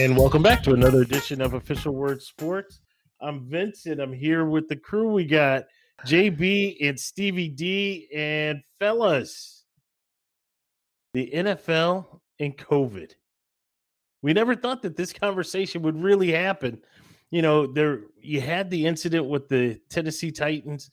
And welcome back to another edition of Official Word Sports. I'm Vince and I'm here with the crew. We got JB and Stevie D and fellas. The NFL and COVID. We never thought that this conversation would really happen. You know, there you had the incident with the Tennessee Titans.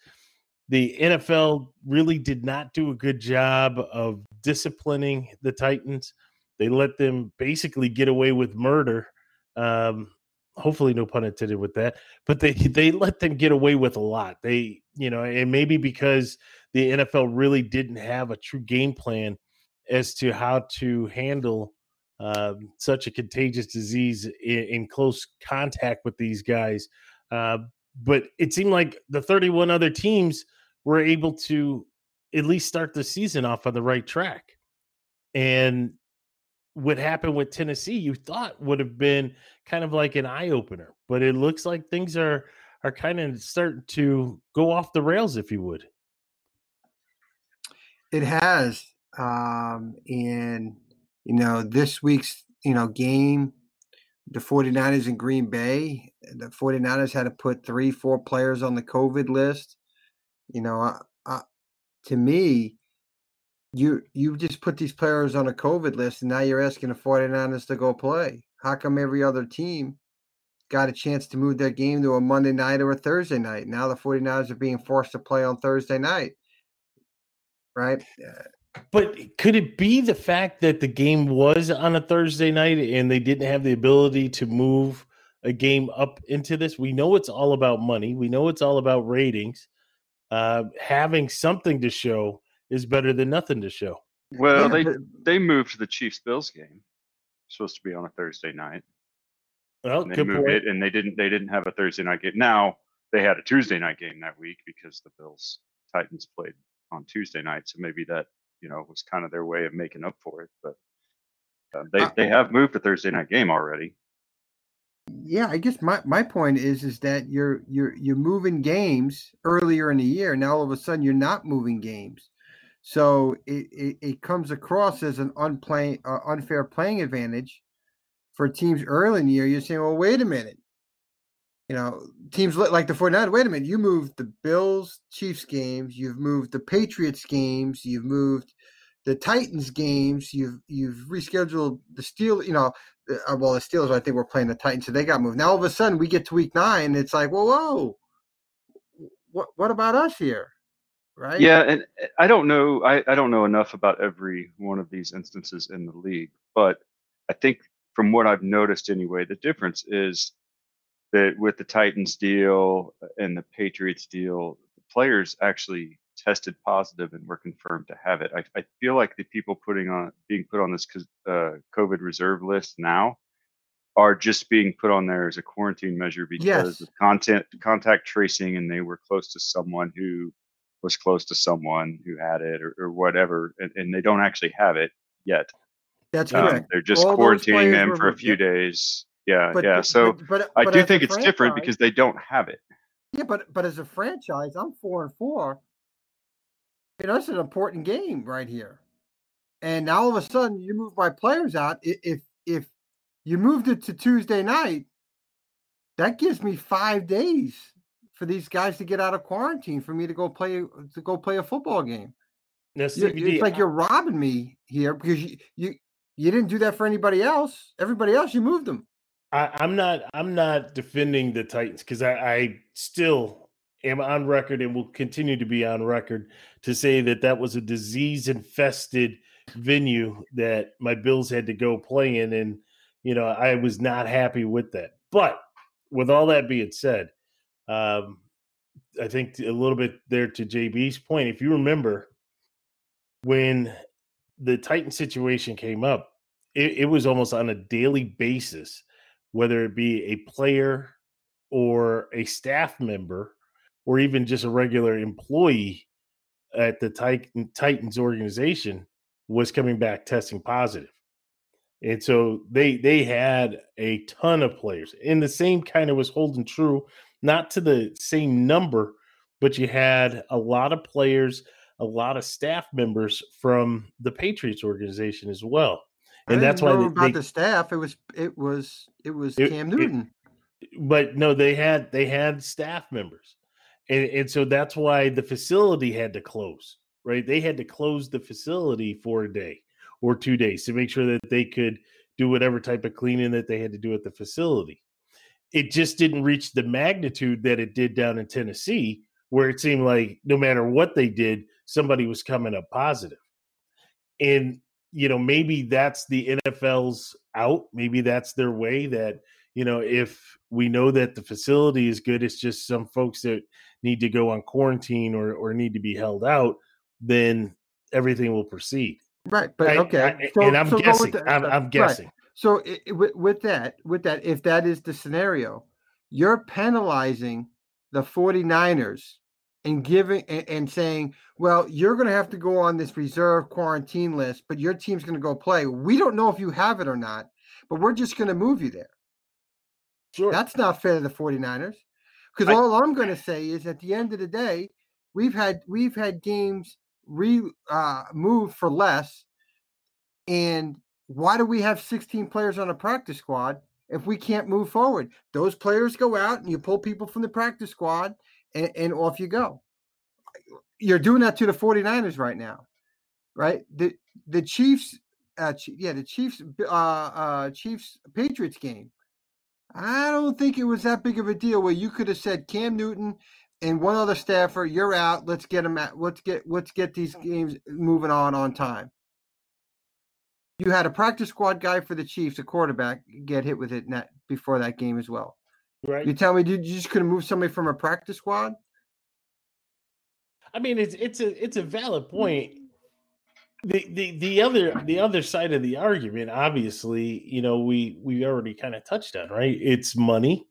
The NFL really did not do a good job of disciplining the Titans they let them basically get away with murder. Um, hopefully, no pun intended with that. But they they let them get away with a lot. They you know, and maybe because the NFL really didn't have a true game plan as to how to handle um, such a contagious disease in, in, close contact with these guys. Uh, but it seemed like the 31 other teams were able to at least start the season off on the right track. And what happened with Tennessee, you thought would have been kind of like an eye opener, but it looks like things are are kind of starting to go off the rails, if you would. It has, um, and you know this week's you know game, the 49ers in Green Bay, the 49ers had to put three, four players on the COVID list. You know, uh, uh, to me, you you just put these players on a COVID list and now you're asking the 49ers to go play. How come every other team got a chance to move their game to a Monday night or a Thursday night? Now the 49ers are being forced to play on Thursday night. Right? But could it be the fact that the game was on a Thursday night and they didn't have the ability to move a game up into this? We know it's all about money. We know it's all about ratings. Uh, having something to show is better than nothing to show. Well, yeah, they but, they moved the Chiefs Bills game. Supposed to be on a Thursday night. Well, and they moved point. it, and they didn't they didn't have a Thursday night game. Now they had a Tuesday night game that week because the Bills Titans played on Tuesday night. So maybe that you know was kind of their way of making up for it. But uh, they uh, they have moved a Thursday night game already. Yeah, I guess my, my point is is that you're you're you're moving games earlier in the year. Now all of a sudden you're not moving games. So it, it, it comes across as an unplay, uh, unfair playing advantage for teams early in the year. You're saying, well, wait a minute. You know, teams like the 49, wait a minute, you moved the Bills Chiefs games, you've moved the Patriots games, you've moved the Titans games, you've you've rescheduled the Steel, you know, uh, well, the Steelers, I think we're playing the Titans, so they got moved. Now all of a sudden we get to week nine, it's like, whoa, whoa, what what about us here? Right? Yeah, and eh, I don't know. I, I don't know enough about every one of these instances in the league, but I think from what I've noticed anyway, the difference is that with the Titans deal uh, and the Patriots deal, the players actually tested positive and were confirmed to have it. I, I feel like the people putting on being put on this uh, COVID reserve list now are just being put on there as a quarantine measure because yes. of content contact tracing and they were close to someone who was close to someone who had it or, or whatever, and, and, they don't actually have it yet. That's um, correct. They're just All quarantining them for a few yeah. days. Yeah, but, yeah. So but, but, I do think it's different because they don't have it. Yeah, but but as a franchise, I'm four and four. You know, it's an important game right here. And now all of a sudden, you move my players out. If if you moved it to Tuesday night, that gives me five days for these guys to get out of quarantine for me to go play to go play a football game. Now, it's like you're robbing me here because you you you didn't do that for anybody else. Everybody else, you moved them. I, am not I'm not defending the Titans because I, I still am on record and will continue to be on record to say that that was a disease infested venue that my Bills had to go play in, and you know I was not happy with that. But with all that being said, um, I think a little bit there to JB's point. If you remember when the Titan situation came up, it, it was almost on a daily basis, whether it be a player or a staff member or even just a regular employee at the Titan, Titans organization was coming back testing positive. And so they they had a ton of players. And the same kind of was holding true not to the same number, but you had a lot of players, a lot of staff members from the Patriots organization as well. and that's why they, about they- the staff. It was it was it was It- Cam it- Newton. but no, they had they had staff members, and and so that's why the facility had to close. Right, they had to close the facility for a day or two days to make sure that they could do whatever type of cleaning that they had to do at the facility. It just didn't reach the magnitude that it did down in Tennessee, where it seemed like no matter what they did, somebody was coming up positive. And you know, maybe that's the NFL's out. Maybe that's their way that you know, if we know that the facility is good, it's just some folks that need to go on quarantine or or need to be held out, then everything will proceed. Right, but I- okay. I- so- and I'm so guessing. I'm, I'm Right. So i- i- with, with that, with that, if that is the scenario, you're penalizing the 49ers and giving and, and saying, well, you're going to have to go on this reserve quarantine list, but your team's going to go play. We don't know if you have it or not, but we're just going to move you there. Sure. That's not fair to the 49ers. Because all I'm going to say is at the end of the day, we've had we've had games re uh moved for less. And why do we have 16 players on a practice squad if we can't move forward? Those players go out and you pull people from the practice squad and, and off you go. You're doing that to the 49ers right now. Right? The the Chiefs uh yeah, the Chiefs uh uh Chiefs Patriots game. I don't think it was that big of a deal where you could have said Cam Newton and one other staffer, you're out. Let's get them at. Let's get let's get these games moving on on time. You had a practice squad guy for the Chiefs, a quarterback, get hit with it that, before that game as well. right. You tell me, did you just couldn't move somebody from a practice squad? I mean, it's it's a it's a valid point. The the the other the other side of the argument, obviously, you know, we we already kind of touched on, right? It's money.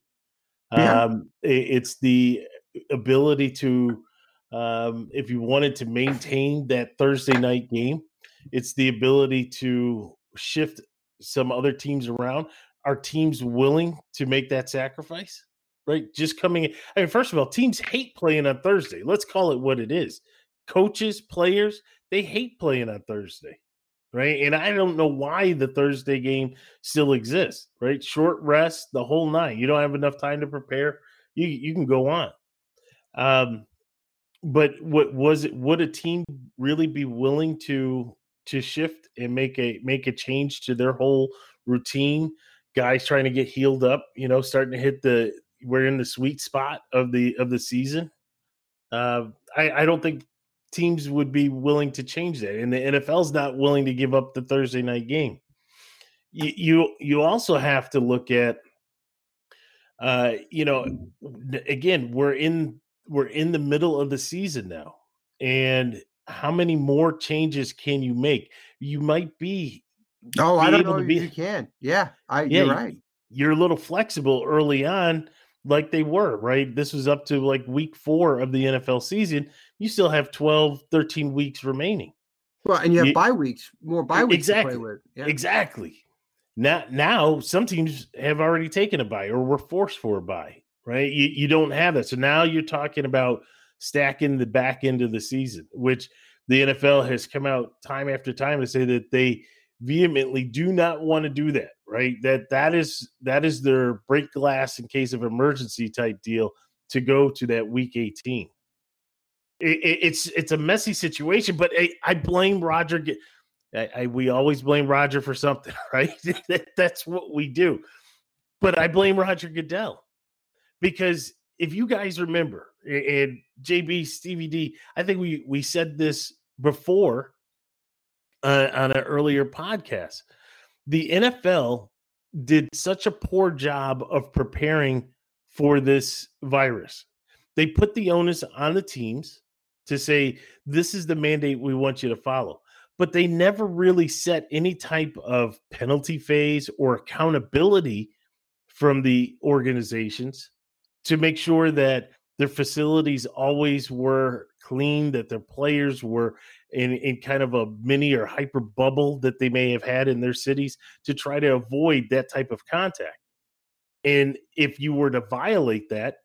Yeah. Um, it's the ability to, um, if you wanted to maintain that Thursday night game, it's the ability to shift some other teams around. Are teams willing to make that sacrifice? Right, just coming. in- I mean, first of all, teams hate playing on Thursday. Let's call it what it is. Coaches, players, they hate playing on Thursday, right? And I don't know why the Thursday game still exists, right? Short rest, the whole nine. You don't have enough time to prepare. You you can go on. Um, but what was it? Would a team really be willing to to shift and make a make a change to their whole routine? Guys trying to get healed up, you know, starting to hit the we're in the sweet spot of the of the season. Uh, I, I don't think teams would be willing to change that, and the NFL's not willing to give up the Thursday night game. You you, you also have to look at, uh, you know, again we're in we're in the middle of the season now, and how many more changes can you make? You might be Oh, I don't know. be- You can. Yeah, I. yeah, you're right. You're a little flexible early on, like they were, right? This was up to like week four of the NFL season. You still have 12, 13 weeks remaining. Well, and you have you- bye weeks, more bye weeks exactly. to play with. Yeah. Exactly. Now, now some teams have already taken a buy or were forced for a buy, right? You, you don't have that. So now you're talking about stacking the back end of the season, which the NFL has come out time after time to say that they vehemently do not want to do that, right? That that is that is their break glass in case of emergency type deal to go to that week 18. It, it, it's it's a messy situation, but I, I blame Roger. I, I, we always blame Roger for something, right? that, that's what we do. But I blame Roger Goodell because if you guys remember, and JB Stevie D, I think we we said this before uh, on an earlier podcast. The NFL did such a poor job of preparing for this virus. They put the onus on the teams to say, this is the mandate we want you to follow. But they never really set any type of penalty phase or accountability from the organizations to make sure that their facilities always were clean, that their players were in, in kind of a mini or hyper bubble that they may have had in their cities to try to avoid that type of contact. And if you were to violate that,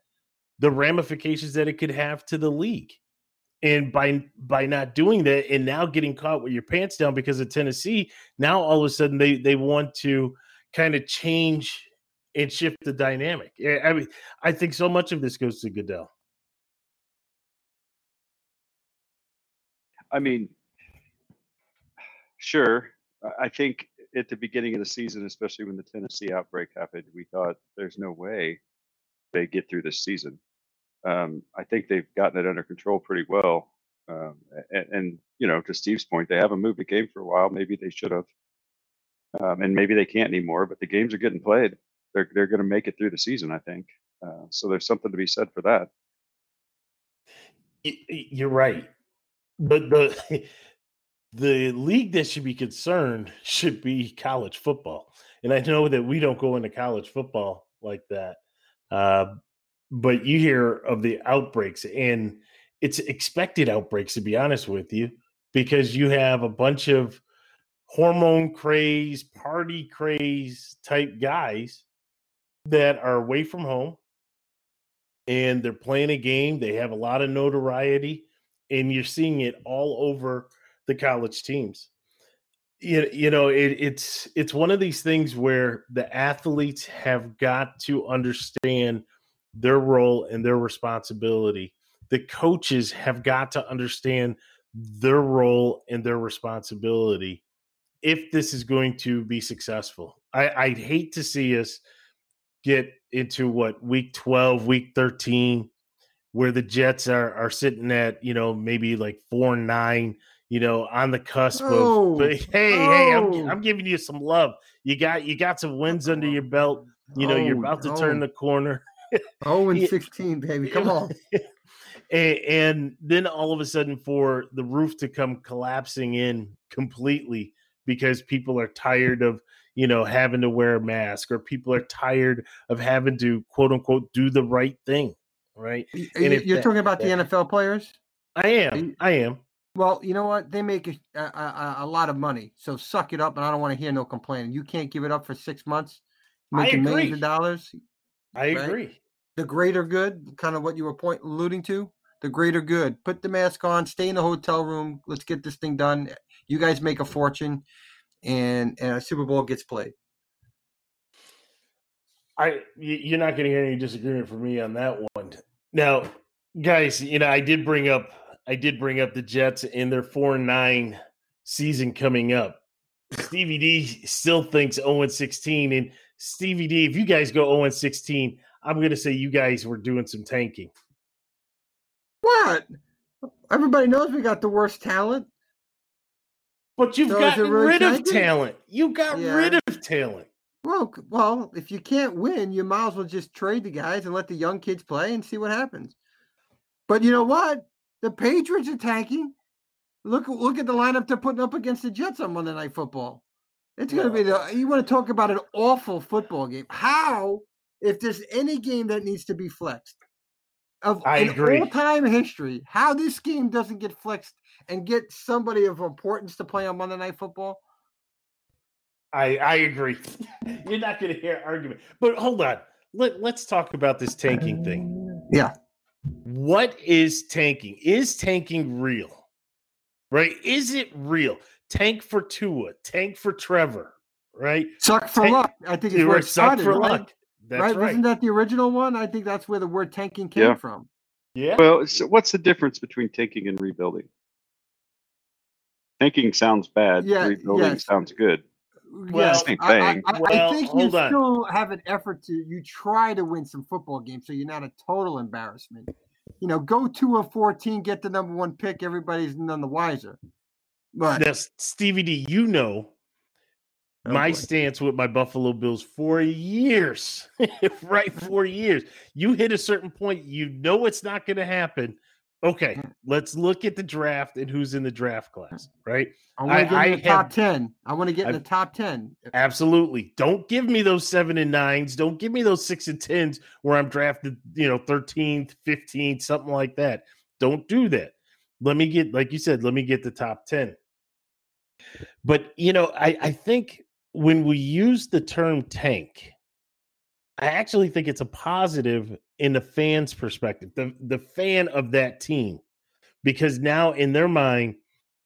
the ramifications that it could have to the league. And by by not doing that and now getting caught with your pants down because of Tennessee, now all of a sudden they they want to kind of change and shift the dynamic. I mean, I think so much of this goes to Goodell. I mean, sure. I think at the beginning of the season, especially when the Tennessee outbreak happened, we thought there's no way they get through this season. Um, I think they've gotten it under control pretty well. Um, and, and, you know, to Steve's point, they haven't moved the game for a while. Maybe they should have, um, and maybe they can't anymore. But the games are getting played. They're they're going to make it through the season. I think. Uh, so there's something to be said for that. You're right, but the the league that should be concerned should be college football. And I know that we don't go into college football like that. Uh, but you hear of the outbreaks, and it's expected outbreaks, to be honest with you, because you have a bunch of hormone craze, party craze type guys that are away from home and they're playing a game. They have a lot of notoriety, and you're seeing it all over the college teams. You, you know, it, it's it's one of these things where the athletes have got to understand their role and their responsibility. The coaches have got to understand their role and their responsibility if this is going to be successful. I, I'd hate to see us get into what week 12, week 13, where the Jets are are sitting at, you know, maybe like four and nine, you know, on the cusp oh, of but hey, oh. hey, I'm oh. I'm giving you some love. You got you got some wins under oh, your belt. You know, oh, you're about to turn the corner. oh and 16, baby. Come on. and, and then all of a sudden for the roof to come collapsing in completely because people are tired of you know having to wear a mask or people are tired of having to quote unquote do the right thing right? Uh, and you're that, talking about that, the nfl players? I am i am. Well you know what? They make a, a, a, lot of money so suck it up and i don't want to hear no complaining. You can't give it up for six months making millions of dollars i right? agree. The greater good kind of what you were point alluding to the greater good. Put the mask on stay in the hotel room let's get this thing done. You guys make a fortune and, and a Super Bowl gets played. I you're not going to hear any disagreement from me on that one. Now, guys, you know I did bring up I did bring up the Jets in their four and nine season coming up. Stevie D still thinks 0 and 16, and Stevie D, if you guys go 0 and 16, I'm going to say you guys were doing some tanking. What? Everybody knows we got the worst talent. But you've so gotten really rid of talent. You got yeah. rid of talent. Well, well, if you can't win, you might as well just trade the guys and let the young kids play and see what happens. But you know what? The Patriots are tanking. Look, look at the lineup they're putting up against the Jets on Monday Night Football. It's going to be the. You want to talk about an awful football game? How, if there's any game that needs to be flexed, of I agree. all-time history, how this game doesn't get flexed and get somebody of importance to play on Monday Night Football? I I agree. You're not going to hear argument, but hold on. Let Let's talk about this tanking thing. Yeah. What is tanking? Is tanking real? Right? Is it real? Tank for Tua, tank for Trevor, right? Suck for tank, luck. I think it's where it started, for right? luck. That's right? right? Wasn't that the original one? I think that's where the word tanking came yeah. from. Yeah. Well, so what's the difference between tanking and rebuilding? Tanking sounds bad. Yeah. Rebuilding yes. sounds good. Well, same thing. I, I, well, I think you on. still have an effort to you try to win some football games, so you're not a total embarrassment. You know, go two of fourteen, get the number one pick. Everybody's none the wiser. But now, Stevie D, you know Oh, my boy. stance with my Buffalo Bills for years, right? For years. You hit a certain point, you know it's not going to happen. Okay, mm. let's look at the draft and who's in the draft class, right? I want to get I, in the top 10. I want to get in the top 10. Absolutely. Don't give me those seven and nines. Don't give me those six and tens where I'm drafted, you know, 13th, 15th, something like that. Don't do that. Let me get, like you said, let me get the top 10. But, you know, I, I think when we use the term tank, I actually think it's a positive in the fan's perspective, the, the fan of that team, because now in their mind,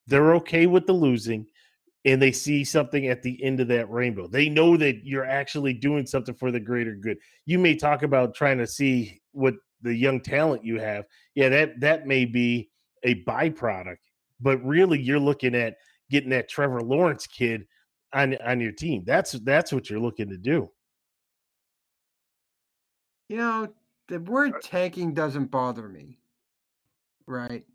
they're okay with the losing and they see something at the end of that rainbow. They know that you're actually doing something for the greater good. You may talk about trying to see what the young talent you have. Yeah, that that may be a byproduct, but really you're looking at getting that Trevor Lawrence kid on on your team. That's that's what you're looking to do. You know, the word tanking doesn't bother me. Right?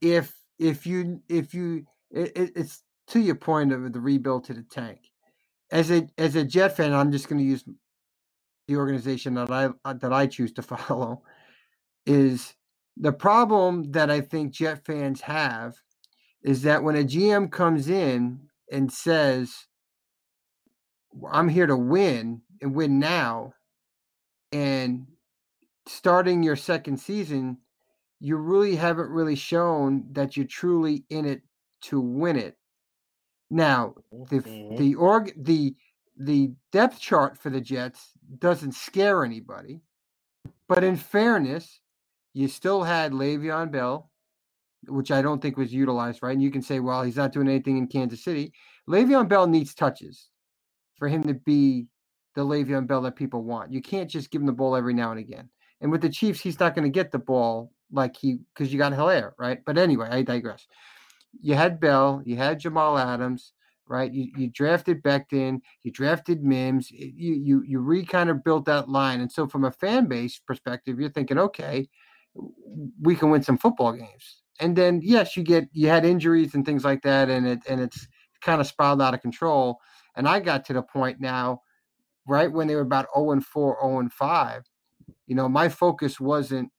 If if you if you it, it's to your point of the rebuild to the tank. As a as a Jet fan, I'm just going to use the organization that I uh, that I choose to follow. Is the problem that I think Jet fans have is that when a GM comes in and says, "I'm here to win and win now," and starting your second season, you really haven't really shown that you're truly in it to win it. Now, the Mhm. the org the the depth chart for the Jets doesn't scare anybody, but in fairness, you still had Le'Veon Bell, which I don't think was utilized right. And you can say, well, he's not doing anything in Kansas City. Le'Veon Bell needs touches for him to be the Le'Veon Bell that people want. You can't just give him the ball every now and again. And with the Chiefs, he's not going to get the ball like he because you got Helaire, right? But anyway, I digress. You had Bell, you had Jamal Adams, right? You you drafted Becton, you drafted Mims, you you you re kind of built that line. And so from a fan base perspective, you're thinking, okay, we can win some football games. And then yes, you get you had injuries and things like that, and it and it's kind of spiraled out of control. And I got to the point now, right when they were about 0 and 4, 0 and 5, you know, my focus wasn't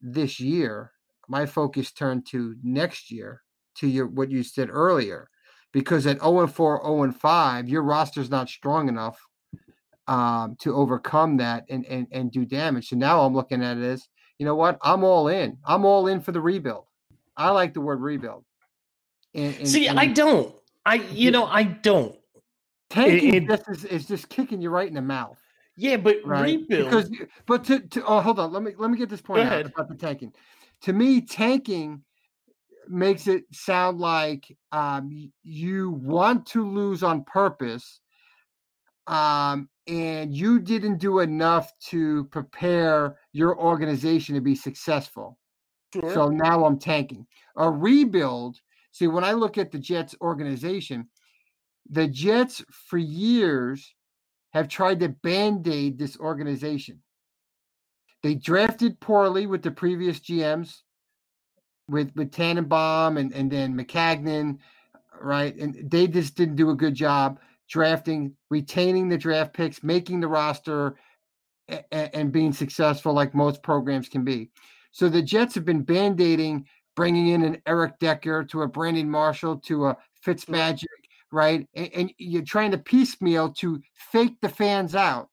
this year. My focus turned to next year, to your what you said earlier. Because at 0 and 4, 0 and 5, your roster's not strong enough um, to overcome that and, and and do damage. So now I'm looking at it as, you know what? I'm all in. I'm all in for the rebuild. I like the word rebuild. And, and- See, I don't. I you know I don't. tanking it- just is, is just kicking you right in the mouth. Yeah, but right? rebuild. Because, but to, to oh, hold on, let me let me get this point out ahead. about the tanking. To me, tanking makes it sound like um, you want to lose on purpose, um, and you didn't do enough to prepare your organization to be successful. Sure. So now I'm tanking. A rebuild. See, when I look at the Jets organization, the Jets for years have tried to band aid this organization. They drafted poorly with the previous GMs, with with Tannenbaum and, and then Maccagnan, right? And they just didn't do a good job drafting, retaining the draft picks, making the roster, and being successful like most programs can be. So the Jets have been band-aiding, bringing in an Eric Decker to a Brandon Marshall to a Fitzmagic, right? And, and you're trying to piecemeal to fake the fans out,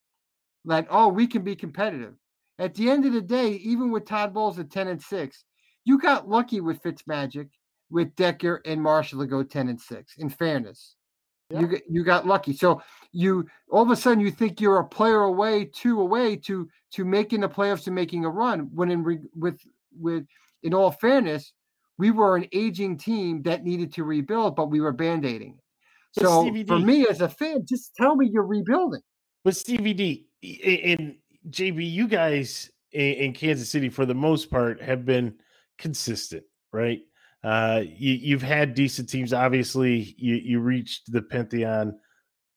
like, oh, we can be competitive. At the end of the day, even with Todd Bowles at 10 and 6, you got lucky with Fitzmagic, with Decker and Marshall to go 10 and 6, in fairness. Yeah. You, got- you got lucky. So you all of a sudden you think you're a player away, two away to to making the playoffs and making a run. When in re, with with in all fairness, we were an aging team that needed to rebuild, but we were band-aiding So for me as a fan, just tell me you're rebuilding. But Stevie D i- and JB, you guys in Kansas City, for the most part, have been consistent, right? Uh, you, you've had decent teams. Obviously, you you reached the pantheon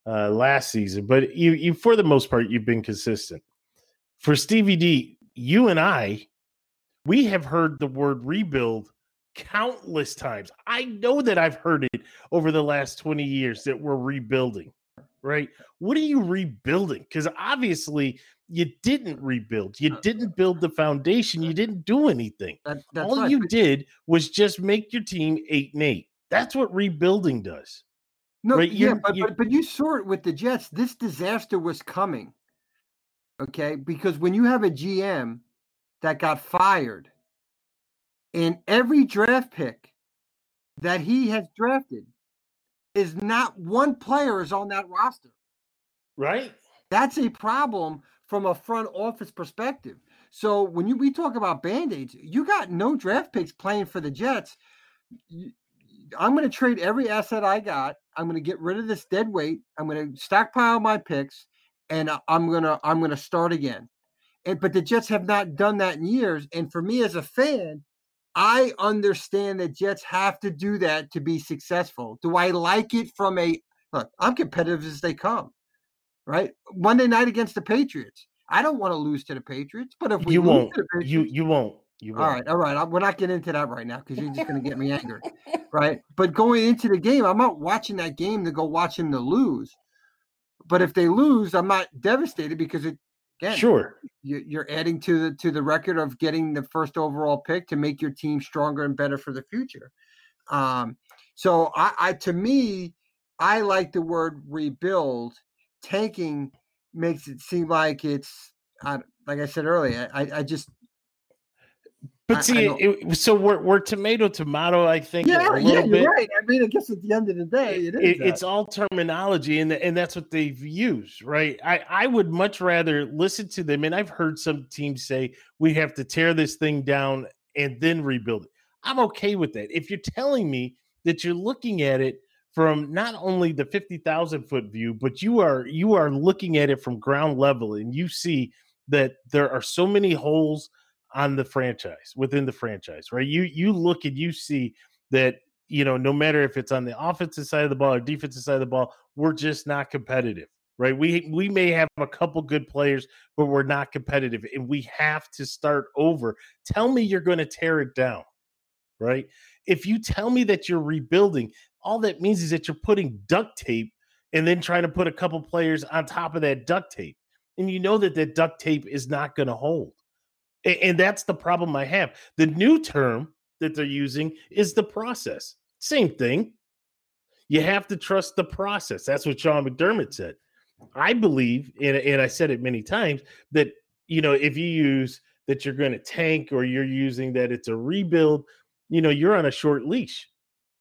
uh, last season, but you you for the most part you've been consistent. For Stevie D, you and I, we have heard the word rebuild countless times. I know that I've heard it over the last 20 years that we're rebuilding, right? What are you rebuilding? Because obviously you didn't rebuild. You didn't build the foundation. You didn't do anything. That, that's All right, you did was just make your team eight and eight. That's what rebuilding does. No, right? yeah, but, you- but but you saw it with the Jets. This disaster was coming. Okay, because when you have a GM that got fired, and every draft pick that he has drafted is not one player is on that roster. Right? That's a problem from a front office perspective. So when you we talk about band-aids, you got no draft picks playing for the Jets. I'm going to trade every asset I got. I'm going to get rid of this dead weight. I'm going to stockpile my picks, and I'm going to I'm going to start again. And but the Jets have not done that in years. And for me as a fan, I understand that Jets have to do that to be successful. Do I like it from a look? I'm competitive as they come. Right, Monday night against the Patriots. I don't want to lose to the Patriots, but if we you won't, Patriots, you you won't. You all right, all right. We're not getting into that right now because you're just going to get me angry, right? But going into the game, I'm not watching that game to go watch them to lose. But if they lose, I'm not devastated because it again, sure, you, are adding to the to the record of getting the first overall pick to make your team stronger and better for the future. Um, so I, I to me, I like the word rebuild. Tanking makes it seem like it's I, like I said earlier. I, I just but see, it, so we're, we're tomato tomato. I think. Yeah, yeah, you're bit. right. I mean, I guess at the end of the day, it is. It, it's all terminology, and and that's what they've used, right? I I would much rather listen to them, and I've heard some teams say we have to tear this thing down and then rebuild it. I'm okay with that. If you're telling me that you're looking at it from not only the 50,000 foot view, but you are you are looking at it from ground level, and you see that there are so many holes on the franchise within the franchise, right? You you look and you see that you know no matter if it's on the offensive side of the ball or defensive side of the ball, we're just not competitive, right? We we may have a couple good players, but we're not competitive, and we have to start over. Tell me you're going to tear it down, right? If you tell me that you're rebuilding, all that means is that you're putting duct tape and then trying to put a couple players on top of that duct tape, and you know that that duct tape is not going to hold and that's the problem I have. The new term that they're using is the process. Same thing. You have to trust the process. That's what Sean McDermott said. I believe, and, and I said it many times, that you know, if you use that you're going to tank or you're using that it's a rebuild, you know, you're on a short leash,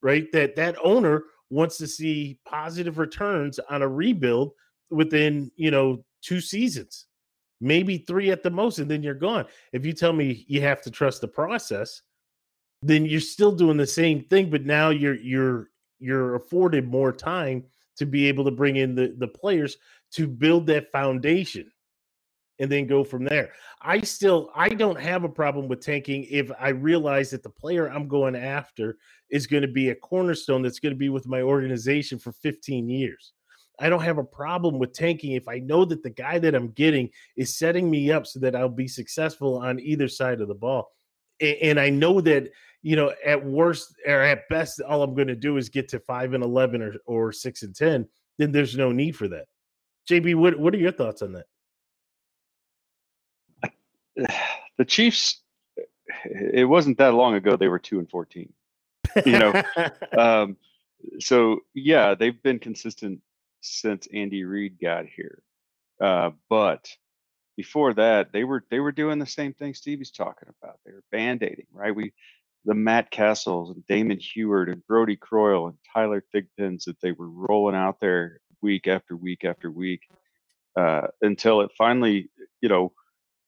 right? That that owner wants to see positive returns on a rebuild within, you know, two seasons maybe three at the most, and then you're gone. If you tell me you have to trust the process, then you're still doing the same thing, but now you're you're you're afforded more time to be able to bring in the the players to build that foundation and then go from there. I still I don't have a problem with tanking if I realize that the player I'm going after is going to be a cornerstone that's going to be with my organization for 15 years. I don't have a problem with tanking if I know that the guy that I'm getting is setting me up so that I'll be successful on either side of the ball. And, I know that, you know, at worst or at best, all I'm going to do is get to five and 11 or, or six and 10. Then there's no need for that. JB, what, what are your thoughts on that? The Chiefs, it wasn't that long ago, they were two and 14. You know, um, so yeah, they've been consistent since Andy Reid got here. Uh, but before that, they were they were doing the same thing Stevie's talking about. They were band-aiding, right? We the Matt Cassells and Damon Huard and Brodie Croyle and Tyler Thigpens that they were rolling out there week after week after week uh, until it finally, you know,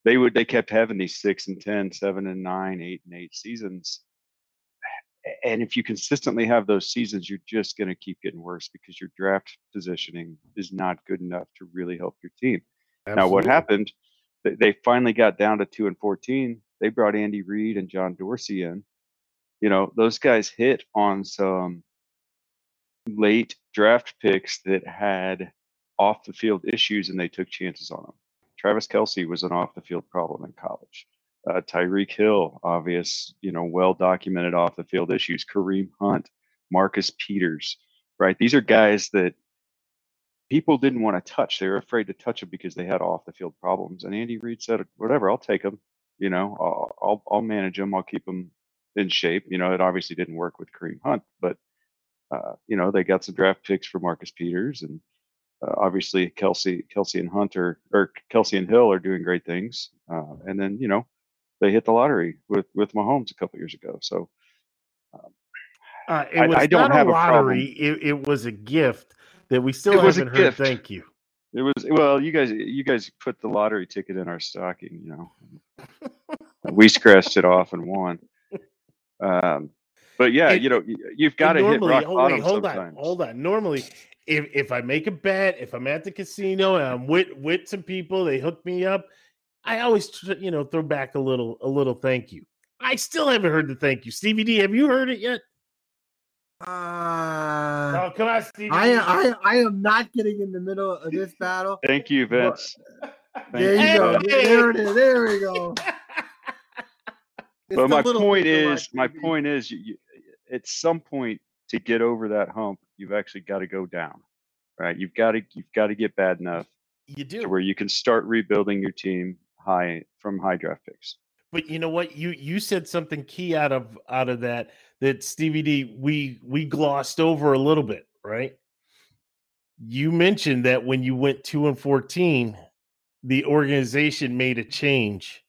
they would they kept having these six and ten, seven and nine, eight and eight seasons, and if you consistently have those seasons, you're just going to keep getting worse because your draft positioning is not good enough to really help your team. Absolutely. Now, what happened? They finally got down to two and fourteen. They brought Andy Reid and John Dorsey in. You know, those guys hit on some late draft picks that had off the field issues, and they took chances on them. Travis Kelce was an off the field problem in college uh, Tyreek Hill, obvious, you know, well documented off the field issues. Kareem Hunt, Marcus Peters, right? These are guys that people didn't want to touch. They were afraid to touch them because they had off the field problems. And Andy Reid said, whatever, I'll take them. You know, I'll, I'll, I'll manage them. I'll keep them in shape. You know, it obviously didn't work with Kareem Hunt, but, uh, you know, they got some draft picks for Marcus Peters and, uh, obviously Kelce, Kelce and Hunter or Kelce and Hill are doing great things. Uh, and then, you know, they hit the lottery with with Mahomes a couple years ago. So um, uh, it was I, I don't have a lottery. A it, it, was a gift that we still it haven't heard. Gift. Thank you. It was well, you guys, you guys put the lottery ticket in our stocking. You know, we scratched it off and won. Um, but yeah, And- you know, you've got to hit rock oh, bottom wait, hold sometimes. on, hold on. Normally, if if I make a bet, if I'm at the casino and I'm with with some people, they hook me up. I always, you know, throw back a little a little thank you. I still haven't heard the thank you, Stevie D. Have you heard it yet? Uh, oh, come on, Stevie. I, D. I I am not getting in the middle of this battle. Thank you, Well, Vince. There Thank you go. Hey! There it is. There we go. But my point things in life, is, my point is, you, you, at some point to get over that hump, you've actually got to go down, right? You've got to, you've got to get bad enough you to do. where you can start rebuilding your team high from high draft picks. But you know what? You you said something key out of out of that that Stevie D we we glossed over a little bit, right? You mentioned that when you went two and fourteen, the organization made a change.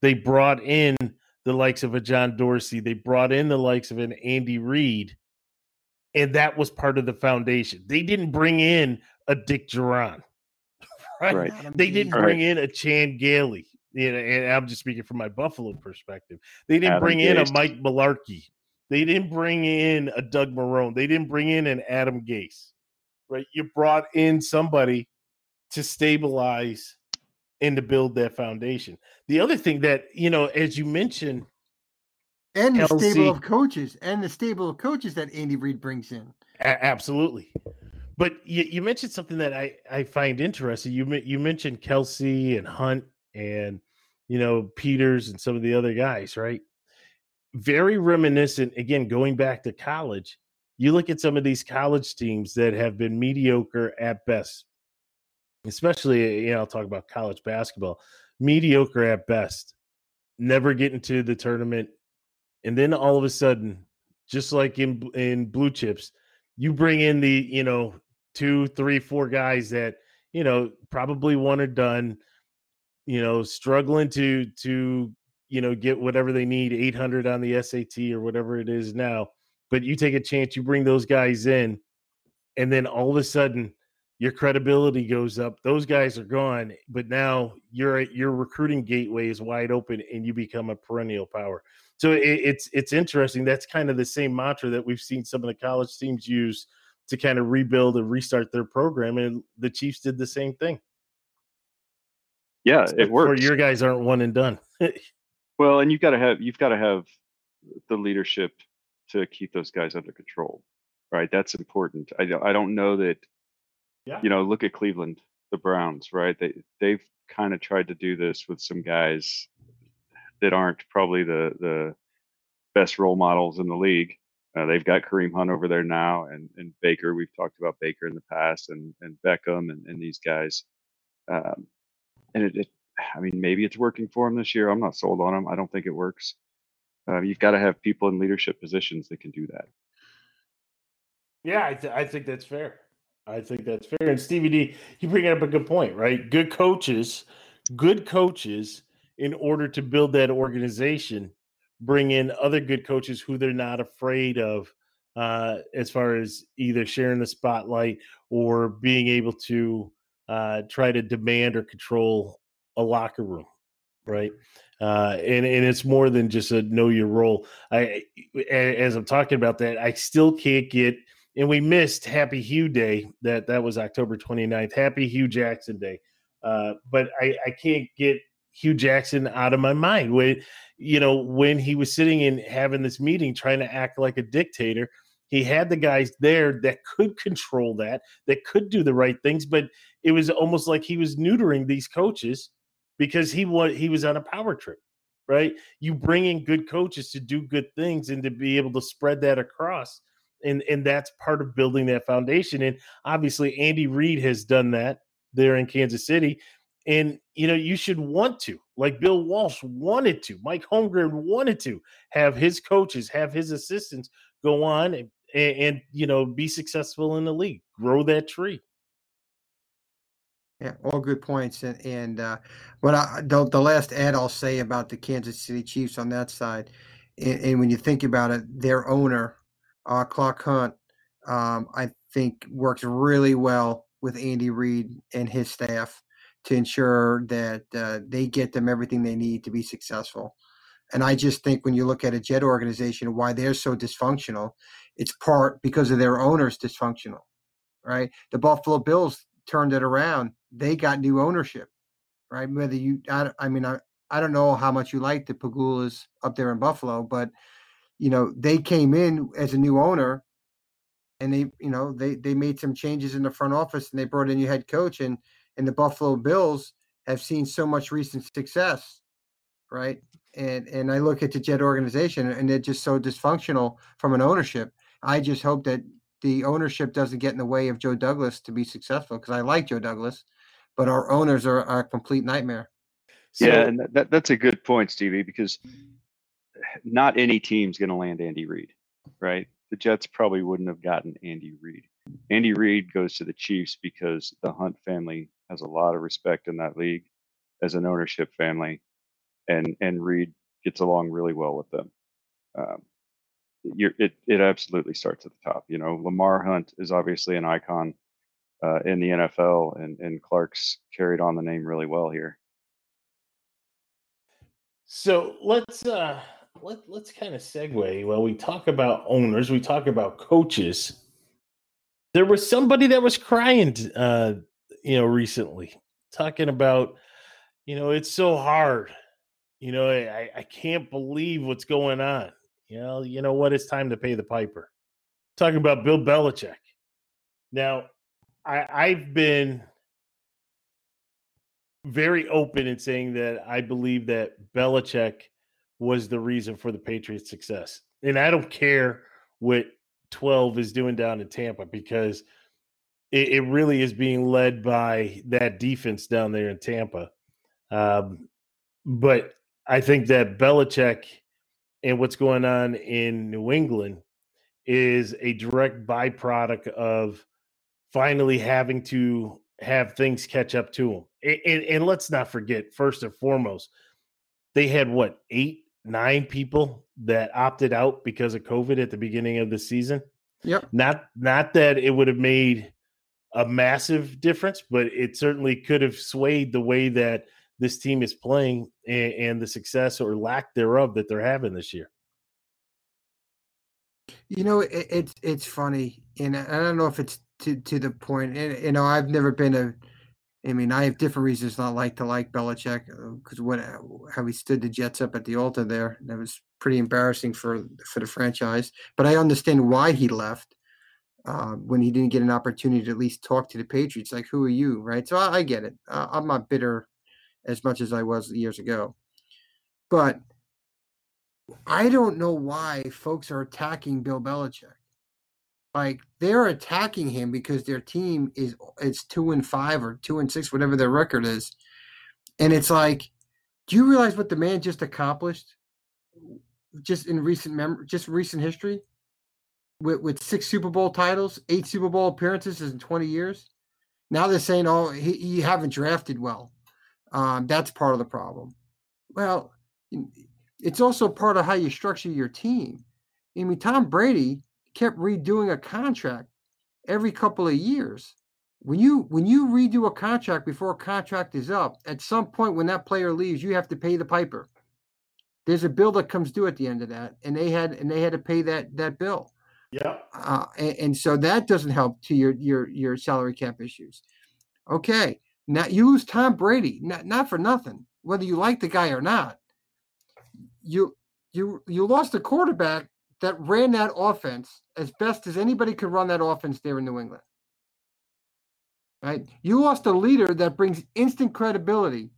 They brought in the likes of a John Dorsey, they brought in the likes of an Andy Reid, and that was part of the foundation. They didn't bring in a Dick Jauron, right? Right. They didn't Gase. Right. bring in a Chan Gailey. You know, and I'm just speaking from my Buffalo perspective. They didn't Adam bring in a Mike Mularkey. They didn't bring in a Doug Marrone. They didn't bring in an Adam Gase. Right? You brought in somebody to stabilize and to build that foundation. The other thing that, you know, as you mentioned, and the Kelce. stable of coaches and the stable of coaches that Andy Reid brings in. A- absolutely. But you, you mentioned something that I, I find interesting. You you mentioned Kelce and Hunt and you know Peters and some of the other guys, right? Very reminiscent. Again, going back to college, you look at some of these college teams that have been mediocre at best. Especially, eh, you know, I'll talk about college basketball. Mediocre at best, never get into the tournament, and then all of a sudden, just like in in blue chips, you bring in the you know two three four guys that you know probably one or done you know struggling to to you know get whatever they need 800 on the sat or whatever it is now but you take a chance you bring those guys in and then all of a sudden your credibility goes up those guys are gone but now your your recruiting gateway is wide open and you become a perennial power so it, it's it's interesting that's kind of the same mantra that we've seen some of the college teams use to kind of rebuild and restart their program and the chiefs did the same thing Yeah, it works. your guys aren't one and done Well, and you've got to have you've got to have the leadership to keep those guys under control, right? That's important. I don't, I don't know that yeah you know. Look at Cleveland, the Browns, right? They they've kind of tried to do this with some guys that aren't probably the the best role models in the league. Uh, they've got Kareem Hunt over there now, and and Baker. We've talked about Baker in the past, and and Beckham, and, and these guys. Um, and it, it, I mean, maybe it's working for them this year. I'm not sold on them. I don't think it works. Uh, you've got to have people in leadership positions that can do that. Yeah, I, th- I think that's fair. I think that's fair. And Stevie D, you bring up a good point, right? Good coaches, good coaches, in order to build that organization, bring in other good coaches who they're not afraid of, uh, as far as either sharing the spotlight or being able to uh, try to demand or control a locker room, right? Uh, and and it's more than just a know your role. I as I'm talking about that, I still can't get and we missed Happy Hue Day. That that was October 29th. Happy Hue Jackson Day. Uh, but I, I can't get Hue Jackson out of my mind. When you know when he was sitting and having this meeting, trying to act like a dictator, he had the guys there that could control that, that could do the right things. But it was almost like he was neutering these coaches because he was he was on a power trip. Right? You bring in good coaches to do good things and to be able to spread that across and and that's part of building that foundation. And obviously, Andy Reid has done that there in Kansas City. And you know, you should want to, like Bill Walsh wanted to, Mike Holmgren wanted to have his coaches, have his assistants go on and, and, you know be successful in the league, grow that tree. Yeah, all good points. And and uh, what I, the the last ad I'll say about the Kansas City Chiefs on that side, and, and when you think about it, their owner, uh, Clark Hunt, um, I think works really well with Andy Reid and his staff to ensure that uh, they get them everything they need to be successful. And I just think when you look at a jet organization, why they're so dysfunctional, it's part because of their owners dysfunctional, right? The Buffalo Bills turned it around. They got new ownership, right? Whether you, I, I mean, I, I don't know how much you like the Pegulas up there in Buffalo, but you know they came in as a new owner, and they, you know, they they made some changes in the front office, and they brought in new head coach, and and the Buffalo Bills have seen so much recent success, right? And and I look at the Jet organization, and they're just so dysfunctional from an ownership. I just hope that the ownership doesn't get in the way of Joe Douglas to be successful because I like Joe Douglas, but our owners are, are a complete nightmare. So, yeah, and that, that's a good point, Stevie, because not any team's going to land Andy Reid, right? The Jets probably wouldn't have gotten Andy Reid. Andy Reid goes to the Chiefs because the Hunt family has a lot of respect in that league as an ownership family, and and Reid gets along really well with them. Um, it it absolutely starts at the top. You know, Lamar Hunt is obviously an icon uh, in the NFL, and and Clark's carried on the name really well here. So let's uh let let's kind of segue. Well, we talk about owners, we talk about coaches. There was somebody that was crying, uh, you know, recently talking about, you know, it's so hard. You know, I, I can't believe what's going on. You know, you know what? It's time to pay the piper. Talking about Bill Belichick. Now, I, I've been very open in saying that I believe that Belichick was the reason for the Patriots' success. And I don't care what 12 is doing down in Tampa because it, it really is being led by that defense down there in Tampa. Um, but I think that Belichick and what's going on in New England is a direct byproduct of finally having to have things catch up to them. And, and, and, let's not forget, first and foremost, they had what eight, nine people that opted out because of COVID at the beginning of the season. Yep. Not not that it would have made a massive difference, but it certainly could have swayed the way that this team is playing and, and the success or lack thereof that they're having this year. You know, it, it's it's funny, and I don't know if it's to to the point. And you know, I've never been a. I mean, I have different reasons not like to like Belichick because uh, what uh, how he stood the Jets up at the altar there that was pretty embarrassing for for the franchise. But I understand why he left uh, when he didn't get an opportunity to at least talk to the Patriots. Like, who are you, right? So I, I get it. Uh, I'm not bitter as much as I was years ago, but I don't know why folks are attacking Bill Belichick like they're attacking him because their team is it's two and five or two and six, whatever their record is. And it's like, do you realize what the man just accomplished just in recent mem just recent history? With with six Super Bowl titles, eight Super Bowl appearances in 20 years. Now they're saying, oh, he, he haven't drafted well. Um, that's part of the problem. Well, it's also part of how you structure your team. I mean, Tom Brady kept redoing a contract every couple of years. When you when you redo a contract before a contract is up, at some point when that player leaves, you have to pay the piper. There's a bill that comes due at the end of that, and they had and they had to pay that that bill. Yeah. Uh, and, and so that doesn't help to your your your salary cap issues. Okay, now you lose Tom Brady, not not for nothing, whether you like the guy or not. You you you lost a quarterback that ran that offense as best as anybody could run that offense there in New England. Right? You lost a leader that brings instant credibility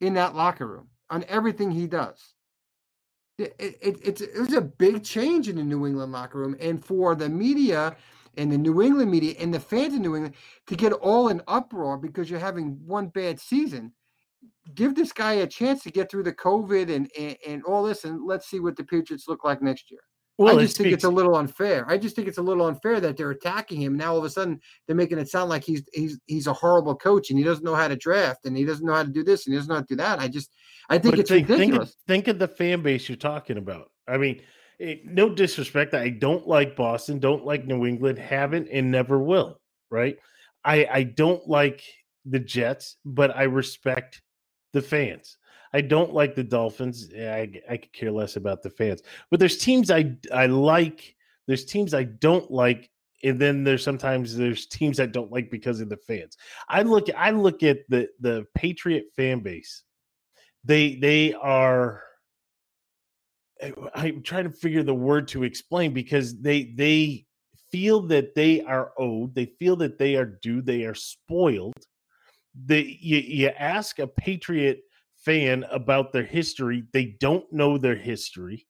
in that locker room on everything he does. It, it, it's it was a big change in the New England locker room, and for the media and the New England media and the fans in New England to get all in uproar because you're having one bad season. Give this guy a chance to get through the COVID and, and, and all this, and let's see what the Patriots look like next year. Well, I just think it's a little unfair. I just think it's a little unfair that they're attacking him. Now all of a sudden they're making it sound like he's he's he's a horrible coach and he doesn't know how to draft and he doesn't know how to do this and he doesn't know how to do that. I just I think but it's think, ridiculous. Think of, think of the fan base you're talking about. I mean, it, no disrespect. I don't like Boston, don't like New England, haven't and never will. Right. I I don't like the Jets, but I respect the fans. I don't like the Dolphins. Eh, I I could care less about the fans. But there's teams I I like. There's teams I don't like, and then there's sometimes there's teams I don't like because of the fans. I look I look at the the Patriot fan base. They they are eh, I'm trying to figure the word to explain because they they feel that they are owed, they feel that they are due, they are spoiled. They you, you ask a Patriot fan about their history, they don't know their history,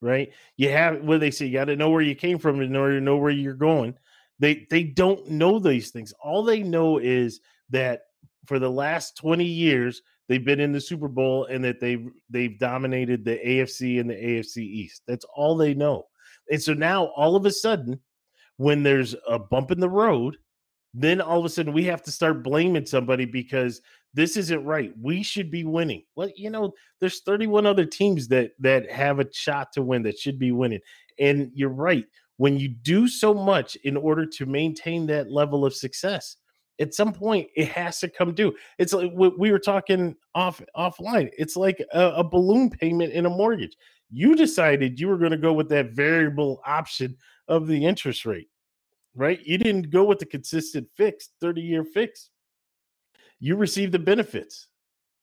right? You have what they say, you got to know where you came from in order to know where you're going. They they don't know these things. All they know is that for the last 20 years, they've been in the Super Bowl and that they've they've dominated the AFC and the AFC East. That's all they know. And so now all of a sudden, when there's a bump in the road, then all of a sudden we have to start blaming somebody because this isn't right. We should be winning. Well, you know, there's 31 other teams that that have a shot to win that should be winning. And you're right. When you do so much in order to maintain that level of success, at some point it has to come due. It's like we were talking off offline. It's like a, a balloon payment in a mortgage. You decided you were going to go with that variable option of the interest rate, right? You didn't go with the consistent fix, 30 year fix. You receive the benefits.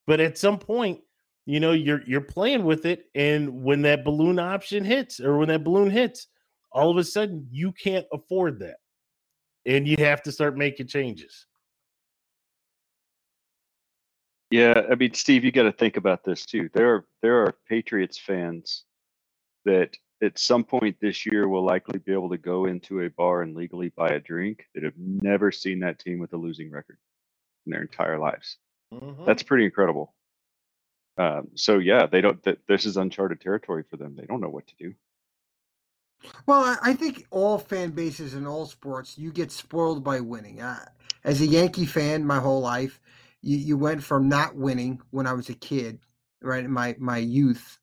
But at some point, you know, you're you're playing with it and when that balloon option hits or when that balloon hits, all of a sudden you can't afford that and you have to start making changes. Yeah, I mean, Steve, you got to think about this too. There are there are Patriots fans that at some point this year will likely be able to go into a bar and legally buy a drink that have never seen that team with a losing record in their entire lives. Mm-hmm. That's pretty incredible. Um, so yeah, they don't. Th- this is uncharted territory for them. They don't know what to do. Well, I think all fan bases in all sports, you get spoiled by winning. Uh, as a Yankee fan, my whole life, you, you went from not winning when I was a kid, right, in my my youth,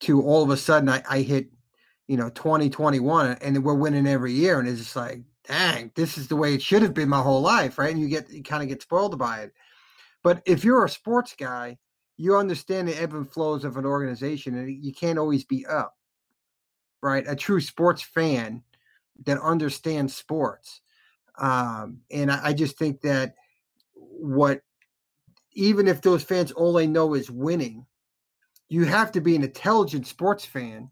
to all of a sudden I, I hit, you know, 2021 and we're winning every year. And it's just like, dang, this is the way it should have been my whole life, right? And you get, you kind of get spoiled by it. But if you're a sports guy, you understand the ebb and flows of an organization and you can't always be up right? A true sports fan that understands sports. Um, and I, I just think that what, even if those fans all they know is winning, you have to be an intelligent sports fan.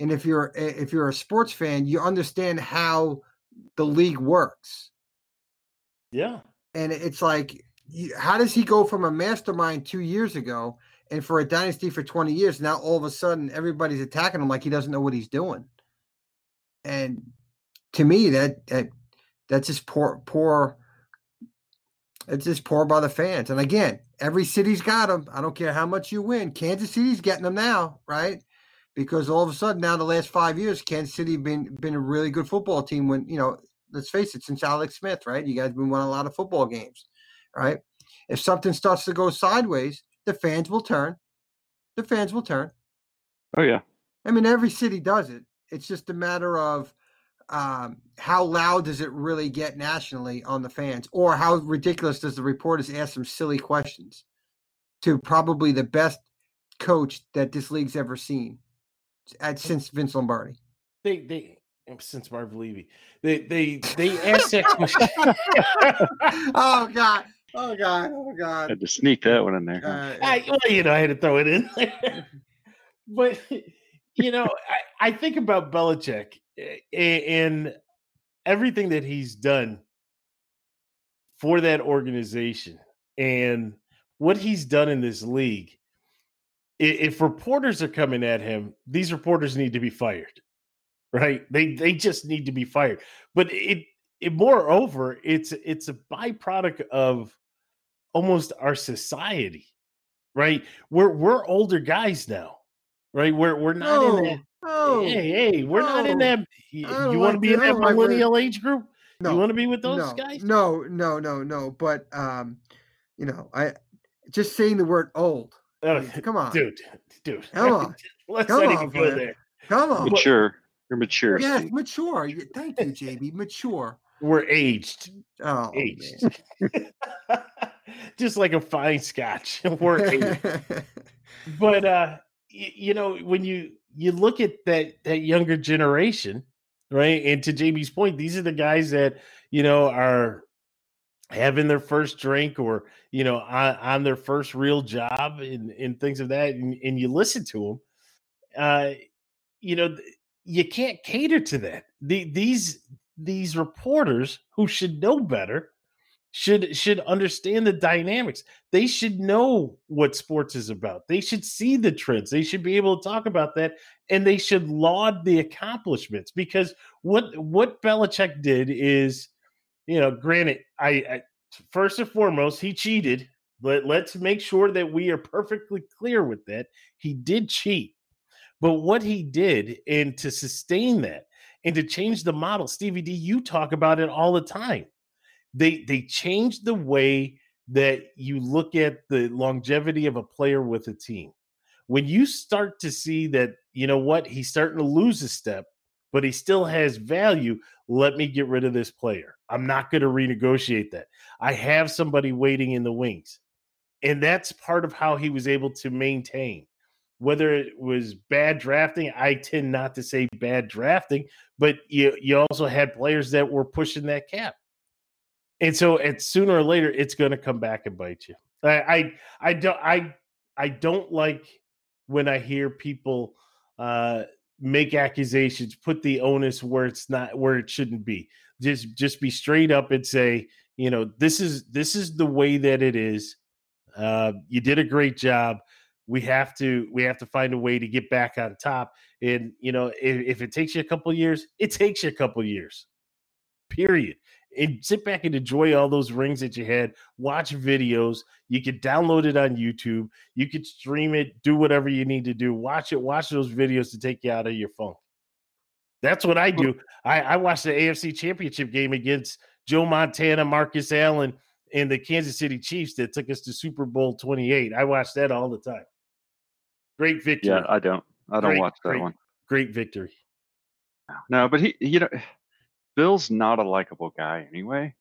And if you're if you're a sports fan, you understand how the league works. Yeah. And it's like, how does he go from a mastermind two years ago and for a dynasty for 20 years, now all of a sudden everybody's attacking him like he doesn't know what he's doing. And to me, that that that's just poor, poor. It's just poor by the fans. And again, every city's got them. I don't care how much you win. Kansas City's getting them now, right? Because all of a sudden, now the last five years, Kansas City been been a really good football team. When you know, let's face it, since Alex Smith, right? You guys been winning a lot of football games, right? If something starts to go sideways, the fans will turn. The fans will turn. Oh yeah. I mean, every city does it. It's just a matter of um, how loud does it really get nationally on the fans, or how ridiculous does the reporters ask some silly questions to probably the best coach that this league's ever seen Uh, since Vince Lombardi. They they eh, since Marv Levy. They they they ask that question. oh God. Oh God! Oh God! Had to sneak that one in there. Uh, I, well, you know, I had to throw it in there. but you know, I, I think about Belichick eh, and everything that he's done for that organization and what he's done in this league. If reporters are coming at him, these reporters need to be fired, right? They they just need to be fired. But it, it moreover, it's it's a byproduct of almost our society, right? We're we're older guys now, right? We're we're not no, in that. No, hey, hey, we're no, not in that. You, you want to be in that millennial age group? No, you want to be with those guys? No, no, no, no. But um, you know, I just saying the word old. Oh, come on, dude, dude. Come on. Let's come not on, go there. Come on. Mature. You're mature. Yes, Steve. mature. Thank you, JB. Mature. we're aged. Oh, aged. Just like a fine scotch. we're aged. but uh y- you know, when you you look at that that younger generation, right? And to JB's point, these are the guys that, you know, are having their first drink or you know on, on their first real job and, and things of that and, and you listen to them uh you know you can't cater to that. The, these these reporters who should know better should should understand the dynamics. They should know what sports is about. They should see the trends. They should be able to talk about that and they should laud the accomplishments because what what Belichick did is you know, granted, I, I first and foremost he cheated, but let's make sure that we are perfectly clear with that. He did cheat, but what he did, and to sustain that, and to change the model, Stevie D, you talk about it all the time. They they changed the way that you look at the longevity of a player with a team. When you start to see that, you know what, he's starting to lose a step, but he still has value. Let me get rid of this player. I'm not going to renegotiate that. I have somebody waiting in the wings. And that's part of how he was able to maintain. Whether it was bad drafting, I tend not to say bad drafting, but you you also had players that were pushing that cap. And so it's sooner or later it's going to come back and bite you. I, I I don't I I don't like when I hear people uh make accusations, put the onus where it's not where it shouldn't be. Just just be straight up and say, you know, this is this is the way that it is. Uh, you did a great job. We have to we have to find a way to get back on top. And you know, if, if it takes you a couple years, it takes you a couple years. Period. And sit back and enjoy all those rings that you had. Watch videos. You could download it on YouTube. You could stream it. Do whatever you need to do. Watch it. Watch those videos to take you out of your phone. That's what I do. I, I watched the AFC Championship game against Joe Montana, Marcus Allen, and the Kansas City Chiefs that took us to Super Bowl 28. I watch that all the time. Great victory. Yeah, I don't. I don't Great, watch that great. one. Great victory. No, but he, you know, Bill's not a likable guy anyway,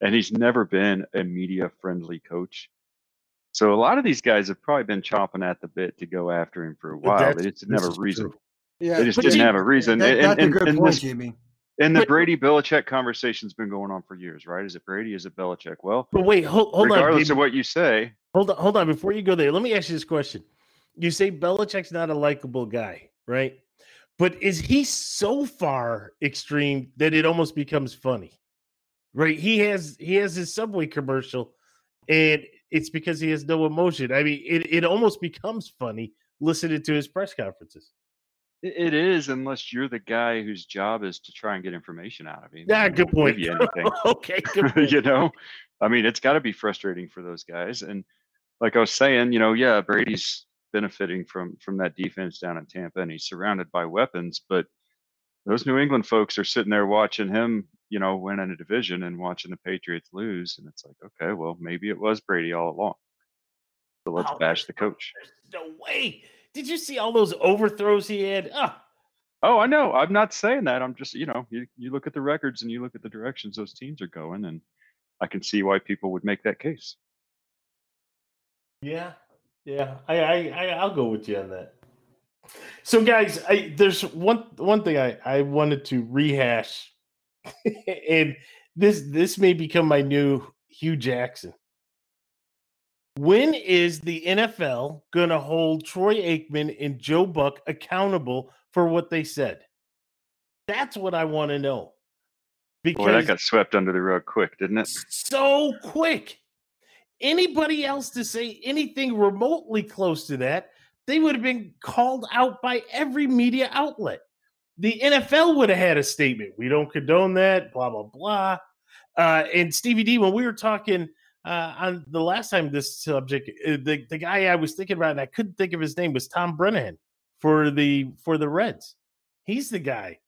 and he's never been a media friendly coach. So a lot of these guys have probably been chomping at the bit to go after him for a while. that's- They just didn't have a reason. true. Yeah, They just didn't Jim- have a reason. that, and, that's and, a good and point, this, Jimmy. and the Brady Belichick conversation's been going on for years, right? Is it Brady? Is it Belichick? Well, But wait, hold, hold on. regardless baby. of what you say, Hold on, hold on. Before you go there, let me ask you this question. You say Belichick's not a likable guy, right? But is he so far extreme that it almost becomes funny? Right? He has he has his subway commercial, and it's because he has no emotion. I mean, it, it almost becomes funny listening to his press conferences. it, is unless you're the guy whose job is to try and get information out of him. Yeah, good point. you anything. okay, good point. you know, I mean, it's got to be frustrating for those guys. And like I was saying, you know, yeah, Brady's benefiting from from that defense down in Tampa, and he's surrounded by weapons. But those New England folks are sitting there watching him, you know, win in a division and watching the Patriots lose, and it's like, okay, well, maybe it was Brady all along. So let's Oh, bash the coach. There's no way. Did you see all those overthrows he had? Ah, Oh, I know. I'm not saying that. I'm just, you know, you, you look at the records and you look at the directions those teams are going, and I can see why people would make that case. Yeah, yeah, I, I, I I'll go with you on that. So, guys, I, there's one one thing I I wanted to rehash, and this this may become my new Hue Jackson. When is the NFL going to hold Troy Aikman and Joe Buck accountable for what they said? That's what I want to know. Because Boy, that got swept under the rug quick, didn't it? so quick. Anybody else to say anything remotely close to that, they would have been called out by every media outlet. The NFL would have had a statement. We don't condone that, blah, blah, blah. Uh, and Stevie D, when we were talking uh, on the last time this subject, uh, the, the guy I was thinking about, and I couldn't think of his name, was Tom Brennan for the for the Reds. He's the guy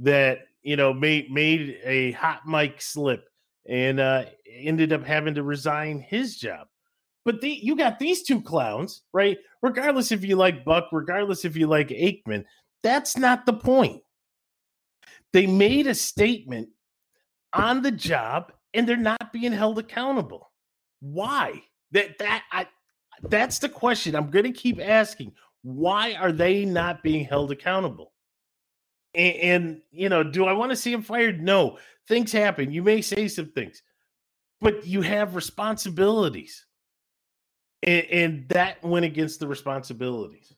that you know made made a hot mic slip and uh, ended up having to resign his job. But the, you got these two clowns, right? Regardless if you like Buck, regardless if you like Aikman, that's not the point. They made a statement on the job and they're not being held accountable. Why? That that I that's the question I'm going to keep asking. Why are they not being held accountable? And, and you know, do I want to see him fired? No. Things happen. You may say some things, but you have responsibilities. And, and that went against the responsibilities.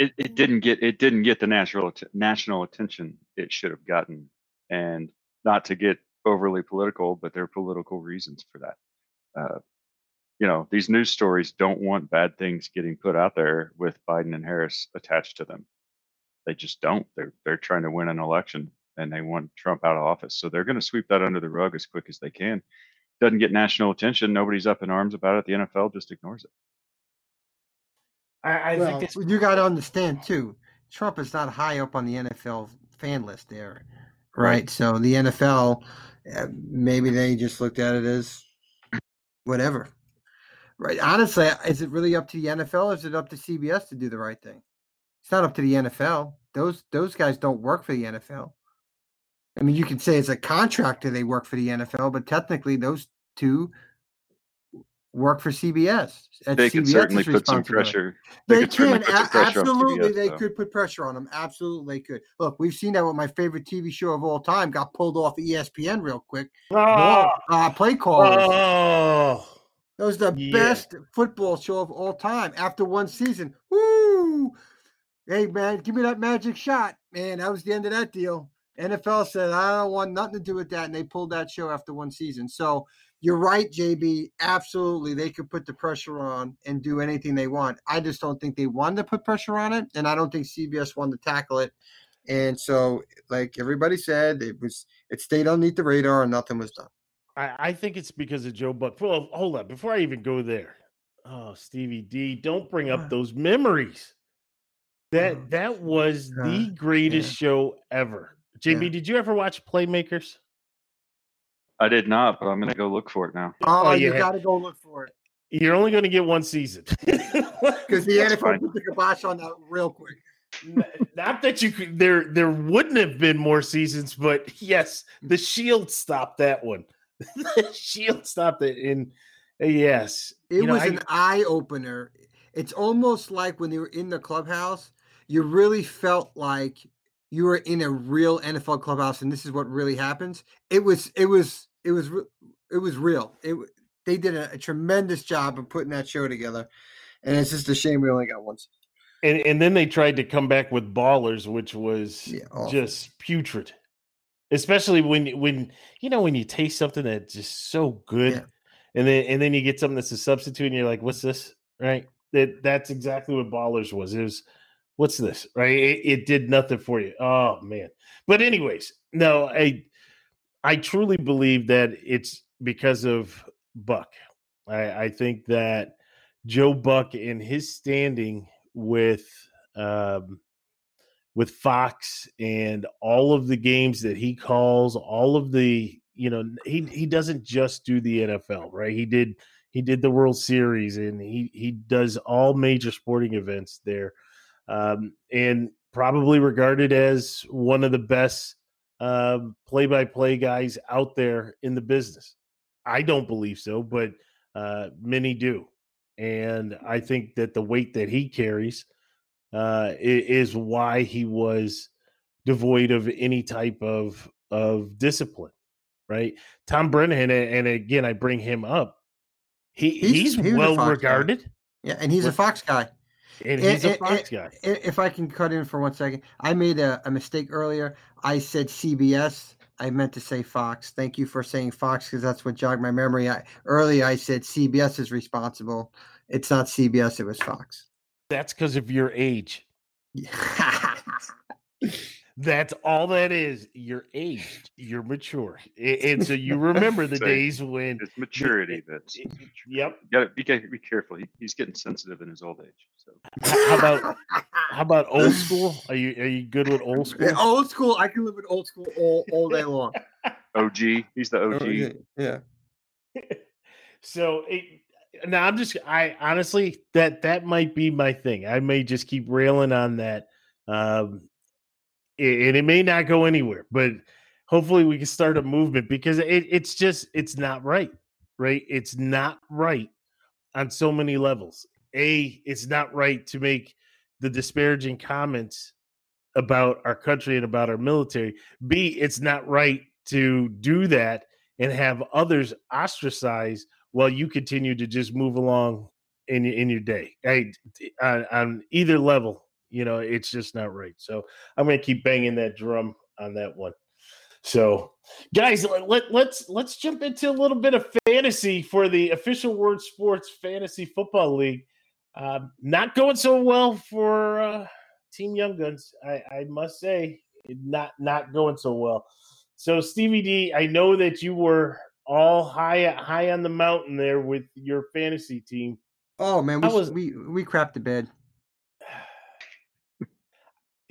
It, it didn't get it didn't get the national national attention it should have gotten, and not to get overly political, but there are political reasons for that. Uh, you know, these news stories don't want bad things getting put out there with Biden and Harris attached to them. They just don't. They're they're trying to win an election and they want Trump out of office, so they're going to sweep that under the rug as quick as they can. Doesn't get national attention. Nobody's up in arms about it. The NFL just ignores it. I, I well, think you got to understand too. Trump is not high up on the NFL fan list there, right? right. So the NFL, uh, maybe they just looked at it as whatever. Right. Honestly, is it really up to the NFL or is it up to CBS to do the right thing? It's not up to the NFL. Those those guys don't work for the NFL. I mean, you can say as a contractor they work for the NFL, but technically those two work for CBS. they can certainly put some pressure. They, they can pressure absolutely. CBS, they could put pressure on them. Absolutely, they could. Look, we've seen that with my favorite TV show of all time got pulled off ESPN real quick. Oh. Uh, play callers. Oh. That was the yeah. best football show of all time after one season. Woo! Hey man, give me that magic shot, man. That was the end of that deal. NFL said, I don't want nothing to do with that. And they pulled that show after one season. So you're right, JB. Absolutely. They could put the pressure on and do anything they want. I just don't think they wanted to put pressure on it. And I don't think CBS wanted to tackle it. And so, like everybody said, it was it stayed underneath the radar and nothing was done. I, I think it's because of Joe Buck. Well, hold on. Before I even go there, oh, Stevie D, don't bring up those memories. That oh, that was the greatest yeah. show ever. JB, yeah. did you ever watch Playmakers? I did not, but I'm going to go look for it now. Oh, oh you got to go look for it. You're only going to get one season because the NFL put the kibosh on that real quick. Not that you could. There, there wouldn't have been more seasons, but yes, the Shield stopped that one. The Shield stopped it, and uh, yes, it you was know, an eye opener. It's almost like when they were in the clubhouse, you really felt like you were in a real NFL clubhouse and this is what really happens. It was it was it was it was real. It they did a, a tremendous job of putting that show together, and it's just a shame we only got one. And and then they tried to come back with Ballers, which was yeah, just putrid. Especially when when you know when you taste something that's just so good, yeah. and then and then you get something that's a substitute, and you're like, "What's this?" Right? That that's exactly what Ballers was. It was what's this right it, it, did nothing for you oh man but anyways no i i truly believe that it's because of buck i i think that joe buck and his standing with um with fox and all of the games that he calls all of the you know he he doesn't just do the nfl right he did he did the world series and he he does all major sporting events there um, and probably regarded as one of the best play by play guys out there in the business. I don't believe so, but uh, many do. And I think that the weight that he carries uh, is why he was devoid of any type of of discipline, right? Tom Brennan, and again, I bring him up. He he's, he's well regarded. Guy. Yeah, and he's a Fox guy. And he's a Fox guy. If I can cut in for one second, I made a, a mistake earlier. I said CBS. I meant to say Fox. Thank you for saying Fox because that's what jogged my memory. I, earlier, I said CBS is responsible. It's not CBS. It was Fox. That's because of your age. That's all that is. You're aged. You're mature, and so you remember the so days when it's eh, maturity. That's eh, yep. You gotta be, be careful. He, he's getting sensitive in his old age. So how about how about old school? Are you are you good with old eh, school? Yeah, old school. I can live with old school all, all day long. OG. He's the OG. Oh, yeah. so it, now I'm just I honestly that that might be my thing. I may just keep railing on that. Um, and it may not go anywhere, but hopefully we can start a movement because it, it's just it's not right, right? It's not right on so many levels. A, it's not right to make the disparaging comments about our country and about our military. B, it's not right to do that and have others ostracized while you continue to just move along in in your day. I, on, on either level, you know, it's just not right. So I'm going to keep banging that drum on that one. So, guys, let, let, let's let's jump into a little bit of fantasy for the official Word Sports Fantasy Football League. Uh, not going so well for uh, Team Young Guns, I, I must say, not not going so well. So, Stevie D, I know that you were all high high on the mountain there with your fantasy team. Oh man, we was, we we crapped the bed.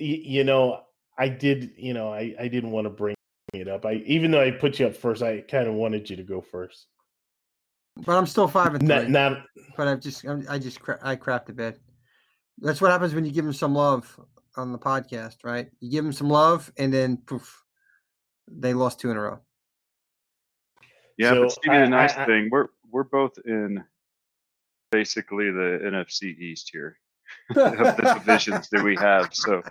You, know, I did. You know, I I didn't want to bring it up. I even though I put you up first, I kind of wanted you to go first. But I'm still five and three. Not, not but I've just I just I crapped the bed. That's what happens when you give them some love on the podcast, right? You give them some love, and then poof, they lost two in a row. Yeah, so but Stevie, I, the nice I, thing, we're we're both in basically the NFC East here of the divisions that we have. So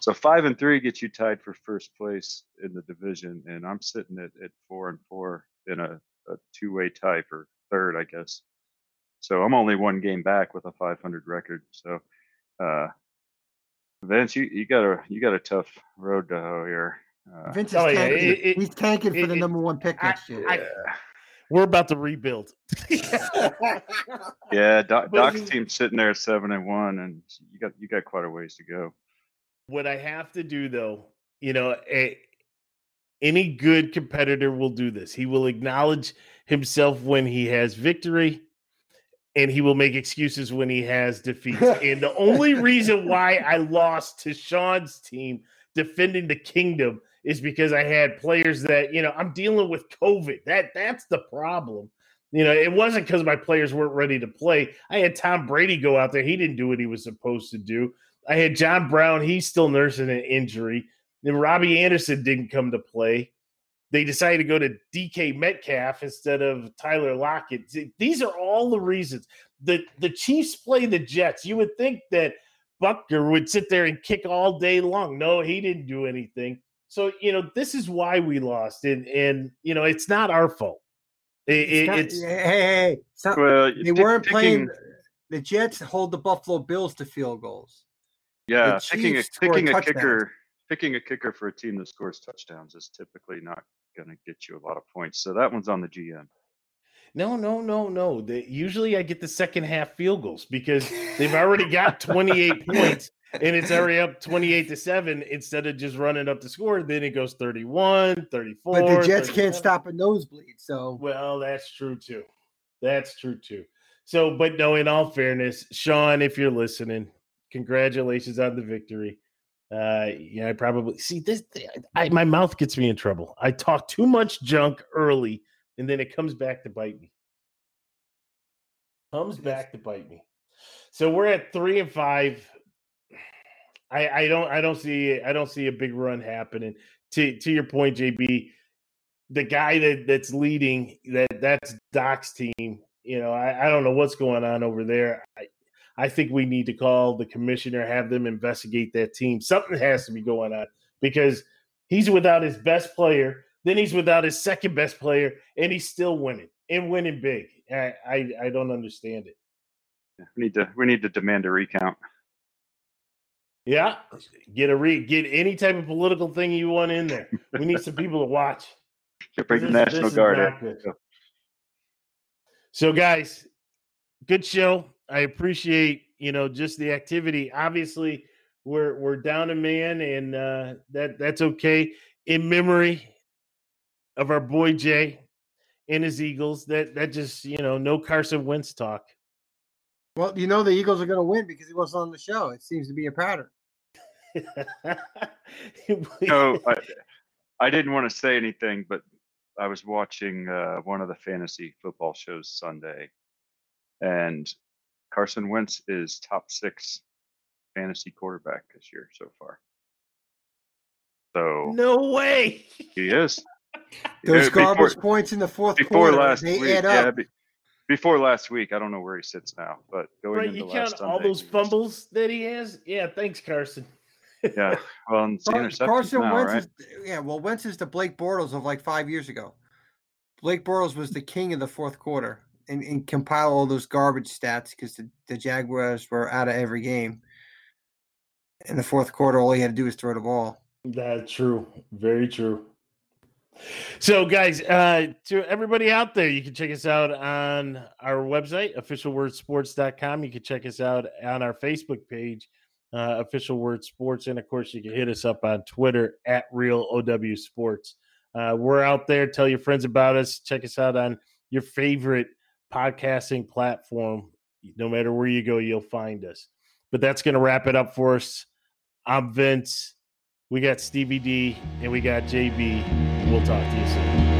so five and three get you tied for first place in the division, and I'm sitting at, at four and four in a, a two way tie for third, I guess. So I'm only one game back with a 500 record. So, uh, Vince, you, you got a you got a tough road to hoe here. Uh, Vince is oh, tanking. Yeah, it, it, He's tanking for it, the number one pick next year. I, we're about to rebuild. yeah, Doc, Doc's team sitting there at seven and one, and you got you got quite a ways to go. What I have to do, though, you know, a, any good competitor will do this. He will acknowledge himself when he has victory, and he will make excuses when he has defeat. and the only reason why I lost to Sean's team defending the kingdom is because I had players that, you know, I'm dealing with COVID. That that's the problem. You know, it wasn't because my players weren't ready to play. I had Tom Brady go out there. He didn't do what he was supposed to do. I had John Brown. He's still nursing an injury. Then Robbie Anderson didn't come to play. They decided to go to DK Metcalf instead of Tyler Lockett. These are all the reasons. The the Chiefs play the Jets. You would think that Butker would sit there and kick all day long. No, he didn't do anything. So you know this is why we lost, and and you know it's not our fault. It, it's, not, it's, hey, hey, not, well, they weren't playing. The Jets hold the Buffalo Bills to field goals. Yeah, picking a picking a kicker, picking a kicker for a team that scores touchdowns is typically not going to get you a lot of points. So that one's on the GM. No, no, no, no. They, usually I get the second half field goals because they've already got 28 points and it's already up 28 to 7 instead of just running up the score. Then it goes 31, 34. But the Jets can't stop a nosebleed. So, well, that's true too. That's true too. So, but no, in all fairness, Sean, if you're listening, congratulations on the victory. Uh, yeah, I probably see this. I, my mouth gets me in trouble. I talk too much junk early and then it comes back to bite me. Comes back to bite me. So we're at three and five. I, I don't I don't see I don't see a big run happening. To to your point, JB, the guy that that's leading that that's Doc's team. You know, I, I don't know what's going on over there. I, I think we need to call the commissioner, have them investigate that team. Something has to be going on because he's without his best player. Then he's without his second best player, and he's still winning and winning big. I I, I don't understand it. We need to we need to demand a recount. Yeah, get a re get any type of political thing you want in there. We need some people to watch. bring the National Guard in. So, guys, good show. I appreciate you know just the activity. Obviously, we're we're down a man, and uh, that that's okay. In memory of our boy Jay and his Eagles. That that just you know no Carson Wentz talk. Well, you know the Eagles are going to win because he wasn't on the show. It seems to be a pattern. No, I, I, didn't want to say anything, but I was watching uh, one of the fantasy football shows Sunday, and Carson Wentz is top six fantasy quarterback this year so far. So no way. he is. Those Uh, before- garbage points in the fourth before quarter, last they week. add Yeah, be- before last week, I don't know where he sits now, but going Right, into you last count all those fumbles that he has. Yeah, thanks, Carson. Yeah, well, and it's Car- interceptions Carson now, Wentz right? is yeah. Well, Wentz is the Blake Bortles of like five years ago. Blake Bortles was the king of the fourth quarter and, and compile all those garbage stats because the, the Jaguars were out of every game. In the fourth quarter, all he had to do was throw the ball. That's true. Very true. So, guys, uh, to everybody out there, you can check us out on our website, officialwordsports.com. You can check us out on our Facebook page, uh, Official Word Sports. And of course, you can hit us up on Twitter at Real OW Sports. Uh, we're out there. Tell your friends about us. Check us out on your favorite podcasting platform. No matter where you go, you'll find us. But that's going to wrap it up for us. I'm Vince. We got Stevie D and we got JB. We'll talk to you soon.